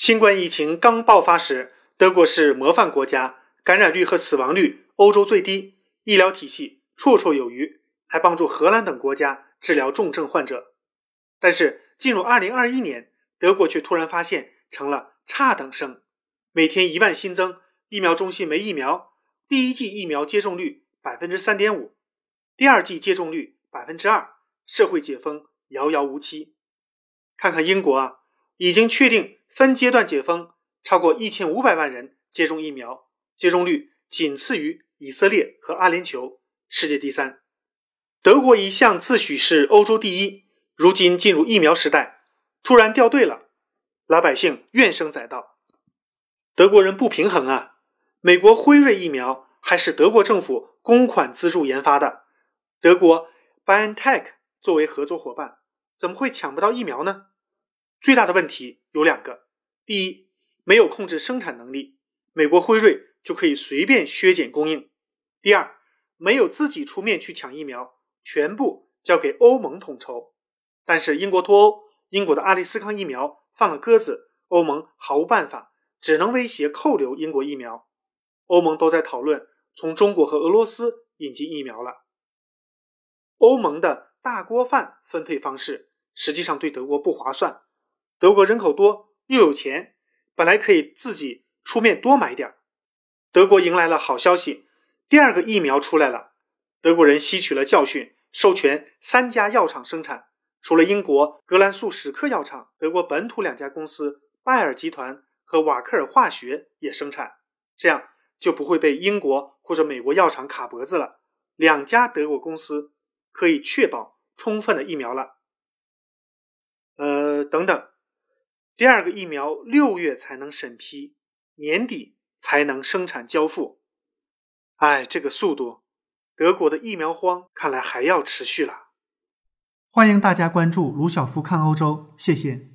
新冠疫情刚爆发时，德国是模范国家，感染率和死亡率欧洲最低，医疗体系绰绰有余，还帮助荷兰等国家治疗重症患者。但是进入2021年，德国却突然发现成了差等生，每天一万新增，疫苗中心没疫苗，第一剂疫苗接种率百分之三点五，第二剂接种率百分之二，社会解封遥遥无期。看看英国啊，已经确定分阶段解封，超过一千五百万人接种疫苗，接种率仅次于以色列和阿联酋，世界第三。德国一向自诩是欧洲第一，如今进入疫苗时代，突然掉队了，老百姓怨声载道。德国人不平衡啊！美国辉瑞疫苗还是德国政府公款资助研发的，德国 BioNTech 作为合作伙伴，怎么会抢不到疫苗呢？最大的问题有两个：第一，没有控制生产能力，美国辉瑞就可以随便削减供应；第二，没有自己出面去抢疫苗，全部交给欧盟统筹。但是英国脱欧，英国的阿利斯康疫苗放了鸽子，欧盟毫无办法，只能威胁扣留英国疫苗。欧盟都在讨论从中国和俄罗斯引进疫苗了。欧盟的大锅饭分配方式实际上对德国不划算。德国人口多又有钱，本来可以自己出面多买点德国迎来了好消息，第二个疫苗出来了。德国人吸取了教训，授权三家药厂生产。除了英国格兰素史克药厂，德国本土两家公司拜耳集团和瓦克尔化学也生产，这样就不会被英国或者美国药厂卡脖子了。两家德国公司可以确保充分的疫苗了。呃，等等。第二个疫苗六月才能审批，年底才能生产交付。哎，这个速度，德国的疫苗荒看来还要持续了。欢迎大家关注卢晓夫看欧洲，谢谢。